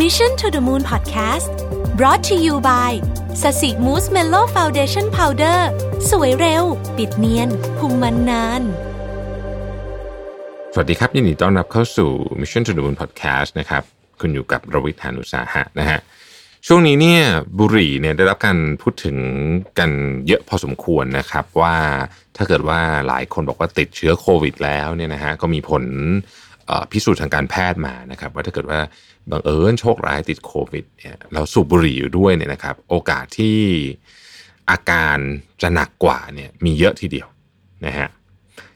Mission to the Moon Podcast brought to you by Sasi Smooth Mellow Foundation Powder สวยเร็ว ปิดเนียนคุมมันนาน สวัสดีครับ ยินดีต้อนรับเข้าสู่ Mission to the Moon Podcast นะครับ คุณอยู่กับรวิศ หาญอุตสาหะนะฮะช่วงนี้เนี่ยบุหรี่เนี่ยได้รับการพูดถึงกันเยอะพอสมควรนะครับว่าถ้าเกิดว่าหลายคนบอกว่าติดเชื้อโควิดแล้วเนี่ยนะฮะก็มีผล พิสูจน์ทางการแพทย์มานะครับ ว่าถ้าเกิดว่าบังเอิญโชคร้ายติดโควิดเนี่ยเราสูบบุหรี่อยู่ด้วยเนี่ยนะครับ โอกาสที่อาการจะหนักกว่าเนี่ยมีเยอะทีเดียวนะฮะ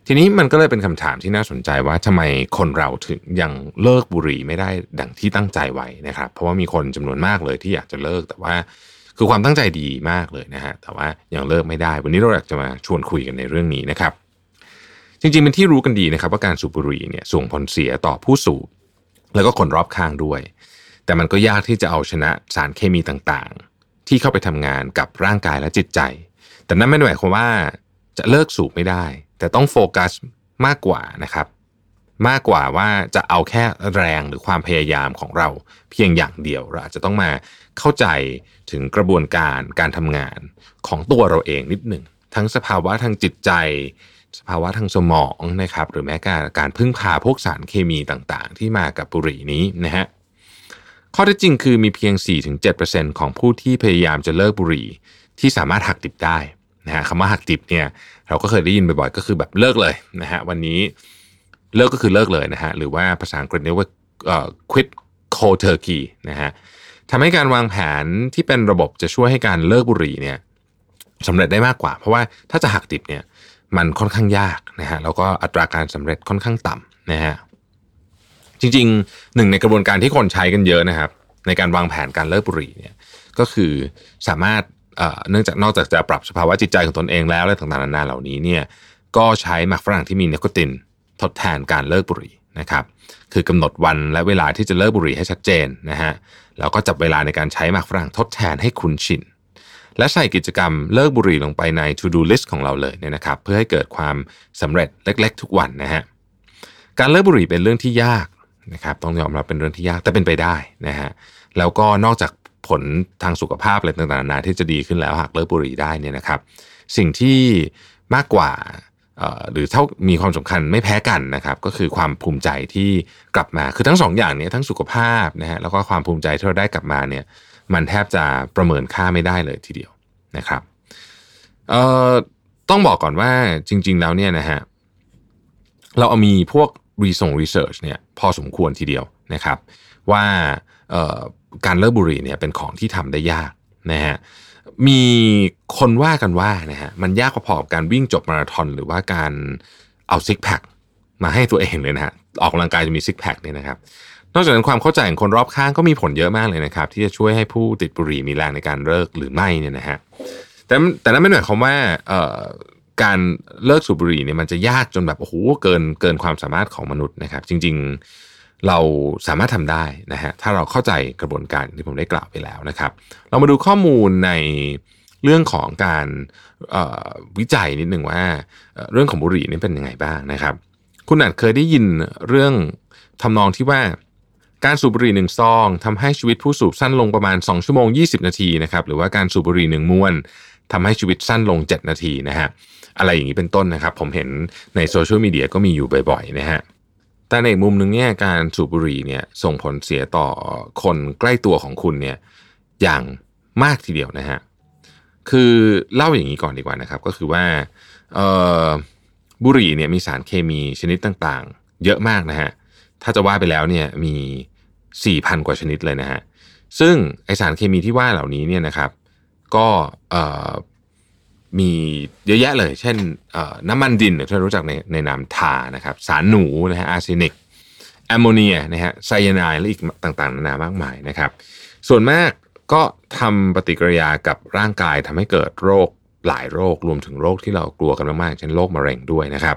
ทีนี้มันก็เลยเป็นคำถามที่น่าสนใจว่าทำไมคนเราถึงยังเลิกบุหรี่ไม่ได้ดังที่ตั้งใจไว้นะครับ เพราะว่ามีคนจำนวนมากเลยที่อยากจะเลิกแต่ว่าคือความตั้งใจดีมากเลยนะฮะแต่ว่ายังเลิกไม่ได้ วันนี้เราอยากจะมาชวนคุยกันในเรื่องนี้นะครับ จริงๆเป็นที่รู้กันดีนะครับว่าการสูบบุหรี่เนี่ยส่งผลเสียต่อผู้สูบแล้วก็คนรอบข้างด้วย แต่มันก็ยากที่จะเอาชนะสารเคมีต่างๆ ที่เข้าไปทำงานกับร่างกายและจิตใจ แต่นั่นไม่ได้หมายความว่าจะเลิกสูบไม่ได้ แต่ต้องโฟกัสมากกว่านะครับ มากกว่าว่าจะเอาแค่แรงหรือความพยายามของเราเพียงอย่างเดียวเราอาจจะต้องมาเข้าใจถึงกระบวนการการทำงานของตัวเราเองนิดหนึ่งทั้งสภาวะทางจิตใจ สภาวะทางสมองนะครับหรือแม้การการพึ่งพาพวกสารเคมีต่างๆ ที่มากับบุหรี่นี้นะฮะข้อเท็จจริงคือมีเพียง 4-7%ของผู้ที่พยายามจะเลิกบุหรี่ ที่สามารถหักดิบได้นะฮะคำว่าหักดิบเนี่ยเราก็เคยได้ยินบ่อยๆก็คือแบบเลิกเลยนะฮะวันนี้เลิกก็คือเลิกเลยนะฮะหรือว่าภาษาอังกฤษเรียกว่าเอ่อ quit cold turkey นะฮะทำให้การวางแผนที่เป็นระบบจะช่วยให้การเลิกบุหรี่เนี่ยสำเร็จได้มากกว่า เพราะว่าถ้าจะหักดิบเนี่ย มันค่อนข้างยากนะฮะแล้วก็อัตราการสำเร็จค่อนข้างต่ำนะฮะจริงๆหนึ่งในกระบวนการที่คนใช้กันเยอะนะครับ ในการวางแผนการเลิกบุหรี่เนี่ยก็คือสามารถเนื่องจากนอกจากจะปรับสภาวะจิตใจของตนเองแล้วและต่างๆนานาเหล่านี้เนี่ยก็ใช้หมากฝรั่งที่มีเนโคตินทดแทนการเลิกบุหรี่นะครับคือกำหนดวันและเวลาที่จะเลิกบุหรี่ให้ชัดเจนนะฮะแล้วก็จับเวลาในการใช้หมากฝรั่งทดแทนให้คุ้นชิน และใส่กิจกรรมเลิกบุหรี่ลงไปใน to do list ของเราเลยเนี่ยนะครับ เพื่อให้เกิดความสำเร็จเล็ก ๆ ทุกวันนะฮะการเลิกบุหรี่เป็นเรื่องที่ยากนะครับต้องยอมรับเป็นเรื่องที่ยากแต่เป็นไปได้นะฮะแล้วก็นอกจากผลทางสุขภาพอะไรต่างๆนานาที่จะดีขึ้นแล้วหากเลิกบุหรี่ได้เนี่ยนะครับ สิ่งที่มากกว่าหรือเท่ามีความสำคัญไม่แพ้กันนะครับก็คือความภูมิใจที่กลับมาคือทั้งสองอย่างนี้ทั้งสุขภาพนะฮะแล้วก็ความภูมิใจที่เราได้กลับมาเนี่ย มันแทบจะประเมินค่าไม่ได้เลยทีเดียวนะครับเอ่อต้องบอกก่อนว่าจริง ๆ แล้วเนี่ยนะฮะเราเอามีพวกรีส่งรีเสิร์ชเนี่ยพอสมควรทีเดียวนะครับ ว่าเอ่อการเลิกบุหรี่เนี่ยเป็นของที่ทำได้ยากนะฮะมีคนว่ากันว่านะฮะมันยากพอๆกับการวิ่งจบมาราธอนหรือว่าการเอาซิกแพคมาให้ตัวเองเลยนะฮะออกกำลังกายจะมีซิกแพคเนี่ยนะครับ นอกจากนั้นความเข้าใจของคนรอบข้างก็มีผลเยอะมากเลยนะครับ ที่จะช่วยให้ผู้ติดบุหรี่มีแรงในการเลิกหรือไม่เนี่ยนะฮะแต่แต่นั้นไม่หมายความว่าเอ่อการเลิกสูบบุหรี่เนี่ยมันจะยากจนแบบโอ้โหเกินเกินความสามารถของมนุษย์นะครับ จริง ๆเราสามารถทำได้นะฮะถ้าเราเข้าใจกระบวนการที่ผมได้กล่าวไปแล้วนะครับ เรามาดูข้อมูลในเรื่องของการวิจัยนิดหนึ่งว่าเอ่อเรื่องของบุหรี่นี่เป็นยังไงบ้างนะครับ คุณอาจเคยได้ยินเรื่องทำนองที่ว่า การสูบบุหรี่หนึ่งซองทำให้ชีวิตผู้สูบสั้นลงประมาณ 2 ชั่วโมง 20 นาทีนะครับหรือว่าการสูบบุหรี่หนึ่งมวนทำให้ชีวิตสั้นลง 7 นาทีนะฮะอะไรอย่างนี้เป็นต้นนะครับ ผมเห็นในโซเชียลมีเดียก็มีอยู่บ่อยๆนะฮะแต่ในอีกมุมหนึ่งเนี่ยการสูบบุหรี่เนี่ยส่งผลเสียต่อคนใกล้ตัวของคุณเนี่ยอย่างมากทีเดียวนะฮะคือเล่าอย่างนี้ก่อนดีกว่านะครับ ก็คือว่าบุหรี่เนี่ยมีสารเคมีชนิดต่างๆ เยอะมากนะฮะ ถ้าจะว่าไปแล้วเนี่ยมี 4,000 กว่าชนิดเลยนะฮะซึ่งไอสารเคมีที่ว่าเหล่านี้เนี่ยนะครับ ก็มีเยอะแยะเลย เช่นน้ำมันดินที่เรารู้จักในในนามทานะครับ สารหนูนะฮะอาร์เซนิกแอมโมเนียนะฮะไซยาไนด์และอีกต่างๆนานามากมายนะครับ ส่วนมากก็ทำปฏิกิริยากับร่างกายทำให้เกิดโรคหลายโรครวมถึงโรคที่เรากลัวกันมากๆเช่นโรคมะเร็งด้วยนะครับ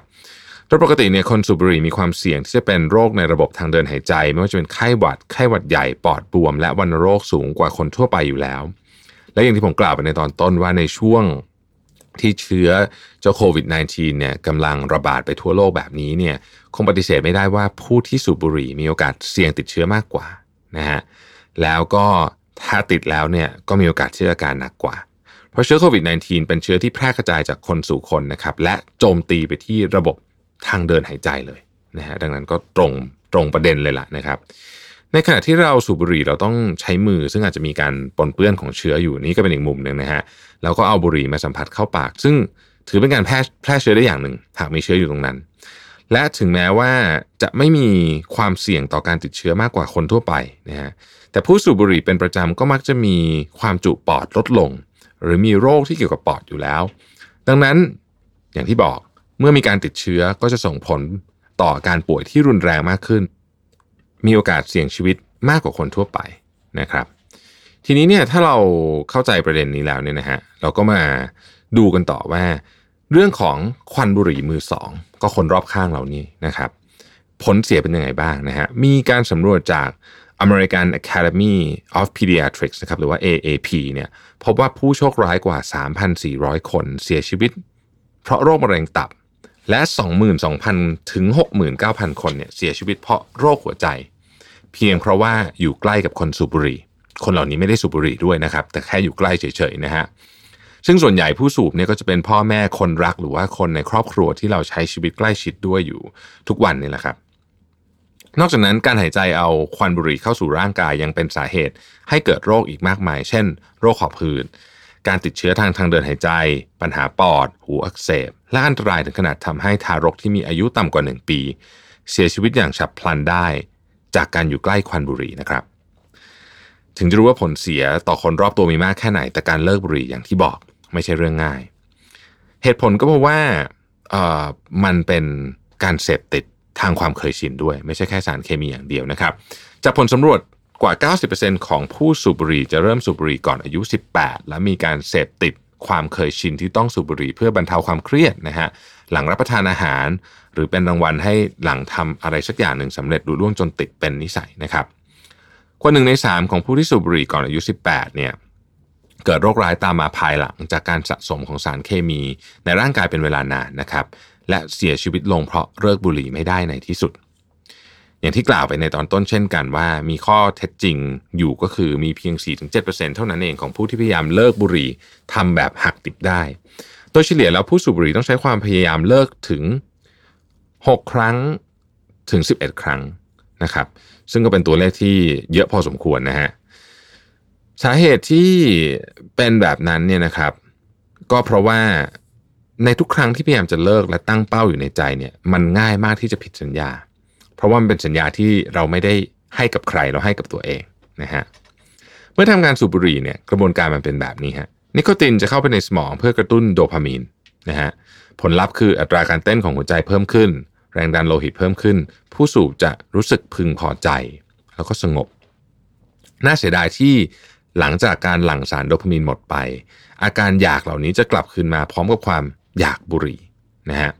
โดยปกติเนี่ยคนสูบบุหรี่มีความเสี่ยงที่จะเป็นโรคในระบบทางเดินหายใจ ไม่ว่าจะเป็นไข้หวัดไข้หวัดใหญ่ปอดบวม และวัณโรคสูงกว่าคนทั่วไปอยู่แล้ว และอย่างที่ผมกล่าวไปในตอนต้นว่าในช่วงที่เชื้อเจ้าโควิด -19 เนี่ยกำลังระบาดไปทั่วโลกแบบนี้เนี่ยคงปฏิเสธไม่ได้ว่าผู้ที่สูบบุหรี่มีโอกาสเสี่ยงติดเชื้อมากกว่านะฮะแล้วก็ถ้าติดแล้วเนี่ยก็มีโอกาสที่อาการหนักกว่า เพราะเชื้อโควิด -19 เป็นเชื้อที่แพร่กระจายจากคนสู่คนนะครับและโจมตีไปที่ระบบ ทางเดินหายใจเลยนะฮะดังนั้นก็ตรงตรงประเด็นเลยล่ะนะครับ ในขณะที่เราสูบบุหรี่เราต้องใช้มือ ซึ่งอาจจะมีการปนเปื้อนของเชื้ออยู่นี่ก็เป็นอีกมุมหนึ่งนะฮะแล้วก็เอาบุหรี่มาสัมผัสเข้าปาก ซึ่งถือเป็นการแพร่แพร่เชื้อได้อย่างหนึ่ง หากมีเชื้ออยู่ตรงนั้น และถึงแม้ว่าจะไม่มีความเสี่ยงต่อการติดเชื้อมากกว่าคนทั่วไปนะฮะแต่ผู้สูบบุหรี่เป็นประจำก็มักจะมีความจุปอดลดลง หรือมีโรคที่เกี่ยวกับปอดอยู่แล้ว ดังนั้นอย่างที่บอก เมื่อมีการติดเชื้อก็จะส่งผลต่อการป่วยที่รุนแรงมากขึ้น มีโอกาสเสี่ยงชีวิตมากกว่าคนทั่วไปนะครับ ทีนี้เนี่ยถ้าเราเข้าใจประเด็นนี้แล้วเนี่ยนะฮะเราก็มาดูกันต่อว่า เรื่องของควันบุหรี่มือสองก็คนรอบข้างเรานี่นะครับผลเสียเป็นยังไงบ้างนะฮะ มีการสำรวจจาก American Academy of Pediatrics นะครับหรือว่า AAP เนี่ยพบว่าผู้โชคร้ายกว่า 3,400 คนเสียชีวิต เพราะโรคมะเร็งตับ และ 22,000 ถึง 69,000 คนเนี่ยเสียชีวิตเพราะโรคหัวใจ เพียงเพราะว่าอยู่ใกล้กับคนสูบบุหรี่ คนเหล่านี้ไม่ได้สูบบุหรี่ด้วยนะครับ แต่แค่อยู่ใกล้เฉยๆนะฮะซึ่งส่วนใหญ่ผู้สูบเนี่ยก็จะเป็นพ่อแม่คนรักหรือว่าคนในครอบครัวที่เราใช้ชีวิตใกล้ชิดด้วยอยู่ทุกวันนี่แหละครับ นอกจากนั้นการหายใจเอาควันบุหรี่เข้าสู่ร่างกายยังเป็นสาเหตุ ให้เกิดโรคอีกมากมาย เช่น โรคหอบหืด การติดเชื้อทางทางเดินหายใจ ปัญหาปอด หูอักเสบ และอันตรายถึงขนาดทำให้ทารกที่มีอายุต่ำกว่า 1 ปี เสียชีวิตอย่างฉับพลันได้ จากการอยู่ใกล้ควันบุหรี่นะครับ ถึงจะรู้ว่าผลเสียต่อคนรอบตัวมีมากแค่ไหน แต่การเลิกบุหรี่อย่างที่บอกไม่ใช่เรื่องง่าย เหตุผลก็เพราะว่าเอ่อมันเป็นการเสพติดทางความเคยชินด้วย ไม่ใช่แค่สารเคมีอย่างเดียวนะครับ จากผลสำรวจ กว่า 90%ของผู้สูบบุหรี่จะเริ่มสูบบุหรี่ก่อนอายุ 18 และมีการเสพติดความเคยชินที่ต้องสูบบุหรี่เพื่อบรรเทาความเครียดนะฮะหลังรับประทานอาหาร หรือเป็นรางวัลให้หลังทำอะไรสักอย่างหนึ่งสำเร็จดูล่วงจนติดเป็นนิสัยนะครับกว่าหนึ่งในสามของผู้ที่สูบบุหรี่ก่อนอายุ 18 เนี่ยเกิดโรคร้ายตามมาภายหลังจากการสะสมของสารเคมีในร่างกายเป็นเวลานานนะครับ และเสียชีวิตลงเพราะเลิกบุหรี่ไม่ได้ในที่สุด อย่างที่กล่าวไปในตอนต้นเช่นกันว่า มีข้อเท็จจริงอยู่ก็คือมีเพียง 4-7%เท่านั้นเองของผู้ที่พยายามเลิกบุหรี่ทำแบบหักดิบได้ โดยเฉลี่ยแล้วผู้สูบบุหรี่ต้องใช้ความพยายามเลิกถึง 6 ครั้งถึง 11 ครั้งนะครับ ซึ่งก็เป็นตัวเลขที่เยอะพอสมควรนะฮะสาเหตุที่เป็นแบบนั้นเนี่ยนะครับ ก็เพราะว่าในทุกครั้งที่พยายามจะเลิกและตั้งเป้าอยู่ในใจเนี่ยมันง่ายมากที่จะผิดสัญญา เพราะว่ามันเป็นสัญญาที่เราไม่ได้ให้กับใครเราให้กับตัวเองนะฮะเมื่อทำงานสูบบุหรี่เนี่ยกระบวนการมันเป็นแบบนี้ฮะนิโคตินจะเข้าไปในสมองเพื่อกระตุ้นโดพามีนนะฮะผลลัพธ์คืออัตราการเต้นของหัวใจเพิ่มขึ้น แรงดันโลหิตเพิ่มขึ้น ผู้สูบจะรู้สึกพึงพอใจ แล้วก็สงบ น่าเสียดายที่หลังจากการหลั่งสารโดพามีนหมดไป อาการอยากเหล่านี้จะกลับคืนมาพร้อมกับความอยากบุหรี่นะฮะ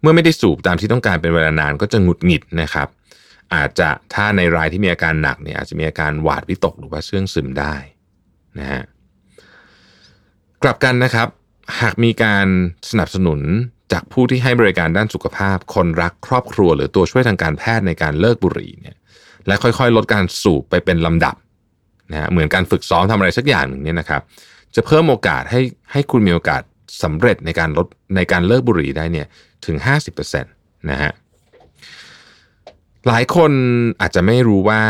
เมื่อไม่ได้สูบตามที่ต้องการเป็นเวลานานก็จะหงุดหงิดนะครับ อาจจะถ้าในรายที่มีอาการหนักเนี่ยอาจจะมีอาการหวาดวิตกหรือว่าเสื่องซึมได้นะฮะกลับกันนะครับ หากมีการสนับสนุนจากผู้ที่ให้บริการด้านสุขภาพ คนรักครอบครัว หรือตัวช่วยทางการแพทย์ในการเลิกบุหรี่เนี่ยและค่อยๆ ลดการสูบไปเป็นลำดับนะฮะเหมือนการฝึกซ้อมทำอะไรสักอย่างหนึ่งเนี่ยนะครับ จะเพิ่มโอกาสให้ให้คุณมีโอกาส สำเร็จในการลดในการเลิกบุหรี่ได้เนี่ยถึง 50%นะฮะหลายคนอาจจะไม่รู้ว่า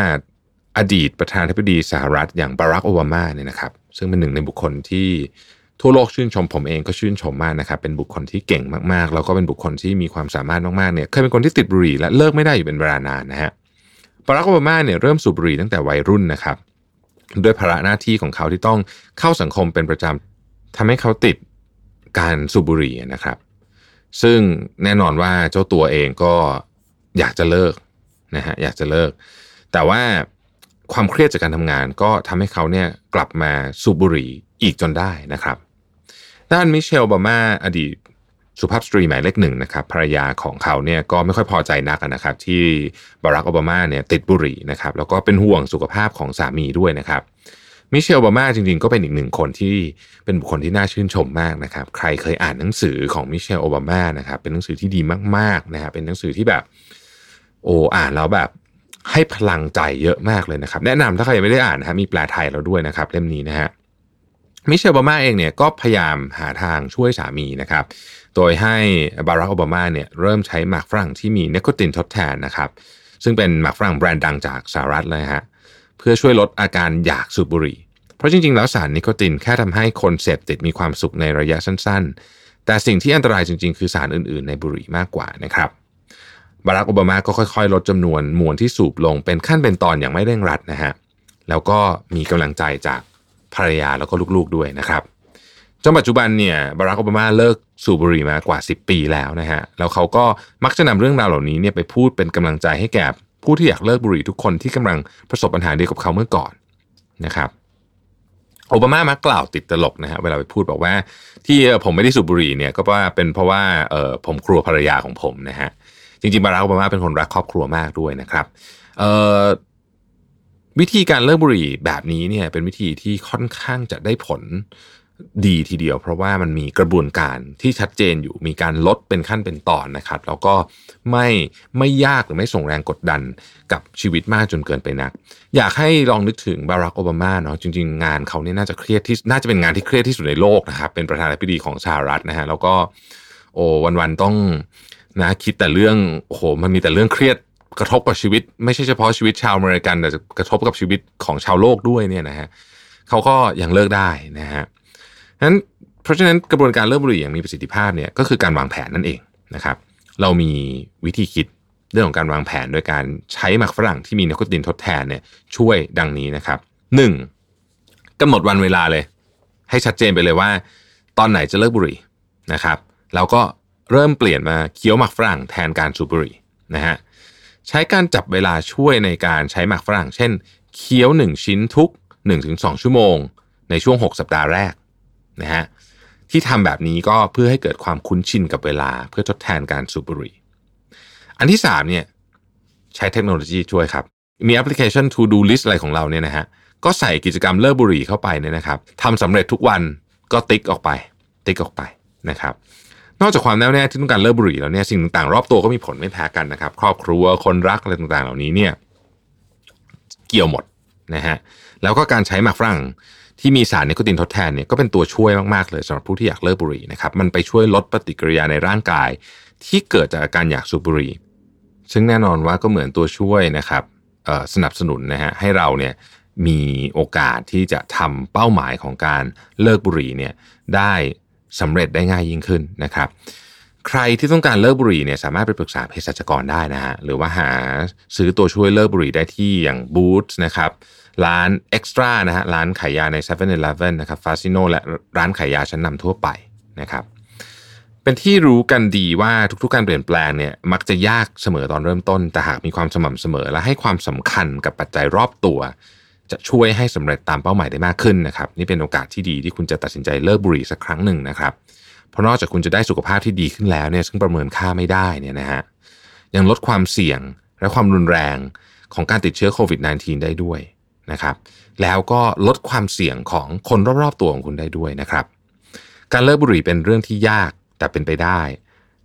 อดีตประธานาธิบดีสหรัฐอย่างบารักโอบามาเนี่ยนะครับซึ่งเป็นหนึ่งในบุคคลที่ทั่วโลกชื่นชมผมเองก็ชื่นชมมากนะครับ เป็นบุคคลที่เก่งมากๆ แล้วก็เป็นบุคคลที่มีความสามารถมากๆเนี่ยเคยเป็นคนที่ติดบุหรี่และเลิกไม่ได้อยู่เป็นเวลานานนะฮะบารักโอบามาเนี่ยเริ่มสูบบุหรี่ตั้งแต่วัยรุ่นนะครับด้วยภาระหน้าที่ของเขาที่ต้องเข้าสังคมเป็นประจำทำให้เขาติด การสูบบุหรี่นะครับ ซึ่งแน่นอนว่าเจ้าตัวเองก็อยากจะเลิกนะฮะอยากจะเลิก แต่ว่าความเครียดจากการทำงานก็ทำให้เขาเนี่ยกลับมาสูบบุหรี่อีกจนได้นะครับ ด้านมิเชลบามาอดีตสุภาพสตรีหมายเลขหนึ่งนะครับภรรยาของเขาเนี่ยก็ไม่ค่อยพอใจนักนะครับที่บารักโอบามาเนี่ยติดบุหรี่นะครับแล้วก็เป็นห่วงสุขภาพของสามีด้วยนะครับ มิเชลโอบามาจริงๆ ก็เป็นอีกหนึ่งคนที่เป็นบุคคลที่น่าชื่นชมมากนะครับ ใครเคยอ่านหนังสือของมิเชลโอบามานะครับ เป็นหนังสือที่ดีมากๆนะครับเป็นหนังสือที่แบบ โอ้อ่านแล้วแบบให้พลังใจเยอะมากเลยนะครับ แนะนำถ้าใครยังไม่ได้อ่านนะฮะมีแปลไทยแล้วด้วยนะครับ เล่มนี้นะฮะมิเชลโอบามาเองเนี่ยก็พยายามหาทางช่วยสามีนะครับ โดยให้บารักโอบามาเนี่ยเริ่มใช้หมากฝรั่งที่มีเนโคตินทดแทนนะครับ ซึ่งเป็นหมากฝรั่งแบรนด์ดังจากสหรัฐเลยฮะเพื่อช่วยลดอาการอยากสูบบุหรี่ เพราะจริง ๆ แล้วสารนิโคตินแค่ทำให้คนเสพติดมีความสุขในระยะสั้น ๆ แต่สิ่งที่อันตรายจริง ๆ คือสารอื่น ๆ ในบุหรี่มากกว่านะครับบารักโอบามาก็ค่อย ๆ ลดจำนวนมวลที่สูบลงเป็นขั้นเป็นตอนอย่างไม่เร่งรัดนะฮะแล้วก็มีกำลังใจจากภรรยาแล้วก็ลูกๆด้วยนะครับจนปัจจุบันเนี่ยบารักโอบามาเลิกสูบบุหรี่มากว่า 10 ปีแล้วนะฮะแล้วเขาก็มักจะนำเรื่องราวเหล่านี้เนี่ยไปพูดเป็นกำลังใจให้แก่ผู้ที่อยากเลิกบุหรี่ทุกคนที่กำลังประสบปัญหาเดียวกับเขาเมื่อก่อนนะครับ โอบามามักกล่าวติดตลกนะฮะเวลาไปพูดบอกว่า ที่ผมไม่ได้สูบบุหรี่เนี่ยก็ว่าเป็นเพราะว่าเออผมครัวภรรยาของผมนะฮะจริงๆบารักโอบามาเป็นคนรักครอบครัวมากด้วยนะครับเออวิธีการเลิกบุหรี่แบบนี้เนี่ยเป็นวิธีที่ค่อนข้างจะได้ผล ดีทีเดียว เพราะว่ามันมีกระบวนการที่ชัดเจนอยู่มีการลดเป็นขั้นเป็นตอนนะครับ แล้วก็ไม่ไม่ยากหรือไม่ส่งแรงกดดันกับชีวิตมากจนเกินไปนัก อยากให้ลองนึกถึงบารักโอบามาเนาะจริง ๆ งานเขาเนี่ยน่าจะเครียดที่น่าจะเป็นงานที่เครียดที่สุดในโลกนะครับ เป็นประธานาธิบดีของสหรัฐนะฮะแล้วก็โอ้วันๆต้องนะคิดแต่เรื่องโอ้โหมันมีแต่เรื่องเครียดกระทบกับชีวิต ไม่ใช่เฉพาะชีวิตชาวอเมริกันแต่กระทบกับชีวิตของชาวโลกด้วยเนี่ยนะฮะเขาก็ยังเลิกได้นะฮะ นั้นเพราะฉะนั้นกระบวนการเลิกบุหรี่อย่างมีประสิทธิภาพเนี่ยก็คือการวางแผนนั่นเองนะครับ เรามีวิธีคิดเรื่องของการวางแผนโดยการใช้หมักฝรั่งที่มีนิโคตินทดแทนเนี่ยช่วยดังนี้นะครับหนึ่งกำหนดวันเวลาเลย ให้ชัดเจนไปเลยว่า ตอนไหนจะเลิกบุหรี่นะครับแล้วก็เริ่มเปลี่ยนมาเคี้ยวหมักฝรั่งแทนการสูบบุหรี่นะฮะใช้การจับเวลาช่วยในการใช้หมักฝรั่ง เช่นเคี้ยว 1 ชิ้นทุก 1-2 ชั่วโมง ในช่วง 6 สัปดาห์แรก นะฮะที่ทำแบบนี้ก็เพื่อให้เกิดความคุ้นชินกับเวลาเพื่อทดแทนการสูบบุหรี่อันที่3เนี่ยใช้เทคโนโลยีช่วยครับมีแอปพลิเคชัน To Do List อะไรของเราเนี่ยนะฮะก็ใส่กิจกรรมเลิกบุหรี่เข้าไปเนี่ยนะครับทำสำเร็จทุกวันก็ติ๊กออกไป ติ๊กออกไปนะครับนอกจากความแน่วแน่ที่ต้องการเลิกบุหรี่แล้วเนี่ยสิ่งต่างๆ รอบตัวก็มีผลไม่แพ้กันนะครับ ครอบครัวคนรักอะไรต่างๆ เหล่านี้เนี่ยเกี่ยวหมดนะฮะแล้วก็การใช้หมากฝรั่ง ที่มีสารนิโคตินทดแทนเนี่ยก็เป็นตัวช่วยมากๆเลยสำหรับผู้ที่อยากเลิกบุหรี่นะครับมันไปช่วยลดปฏิกิริยาในร่างกาย ที่เกิดจากอาการอยากสูบบุหรี่ ซึ่งแน่นอนว่าก็เหมือนตัวช่วยนะครับสนับสนุนนะฮะให้เราเนี่ยมีโอกาสที่จะทำเป้าหมายของการเลิกบุหรี่เนี่ยได้สำเร็จได้ง่ายยิ่งขึ้นนะครับ ใครที่ต้องการเลิกบุหรี่เนี่ยสามารถไปปรึกษาเภสัชกรได้นะฮะหรือว่าหาซื้อตัวช่วยเลิกบุหรี่ได้ที่อย่างบูธนะครับ ร้านเอ็กซ์ตร้านะฮะร้านขายยาใน7 e เ e ่ e อนะครับฟาซิโนและร้านขายยาชั้นนำทั่วไปนะครับเป็นที่รู้กันดีว่าทุกๆการเปลี่ยนแปลงเนี่ยมักจะยากเสมอตอนเริ่มต้น แต่หากมีความสม่ำเสมอและให้ความสำคัญกับปัจจัยรอบตัว จะช่วยให้สำเร็จตามเป้าหมายได้มากขึ้นนะครับนี่เป็นโอกาสที่ดีที่คุณจะตัดสินใจเลิกบุหรี่สักครั้งหนึ่งนะครับเพราะนอกจากคุณจะได้สุขภาพที่ดีขึ้นแล้วเนี่ยซึ่งประเมินค่าไม่ได้เนี่ยนะฮะยังลดความเสี่ยงและความรุนแรงของการติดเชื้อโควิด -19 ได้ด้วย นะครับ แล้วก็ลดความเสี่ยงของคนรอบๆตัวของคุณได้ด้วยนะครับ การเลิกบุหรี่เป็นเรื่องที่ยากแต่เป็นไปได้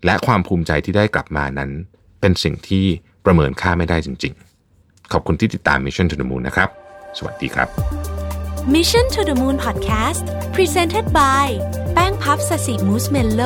และความภูมิใจที่ได้กลับมานั้น เป็นสิ่งที่ประเมินค่าไม่ได้จริง ๆ ขอบคุณที่ติดตาม Mission to the Moon นะครับ สวัสดีครับ Mission to the Moon Podcast Presented by แป้งพับสสิมูสเมลโล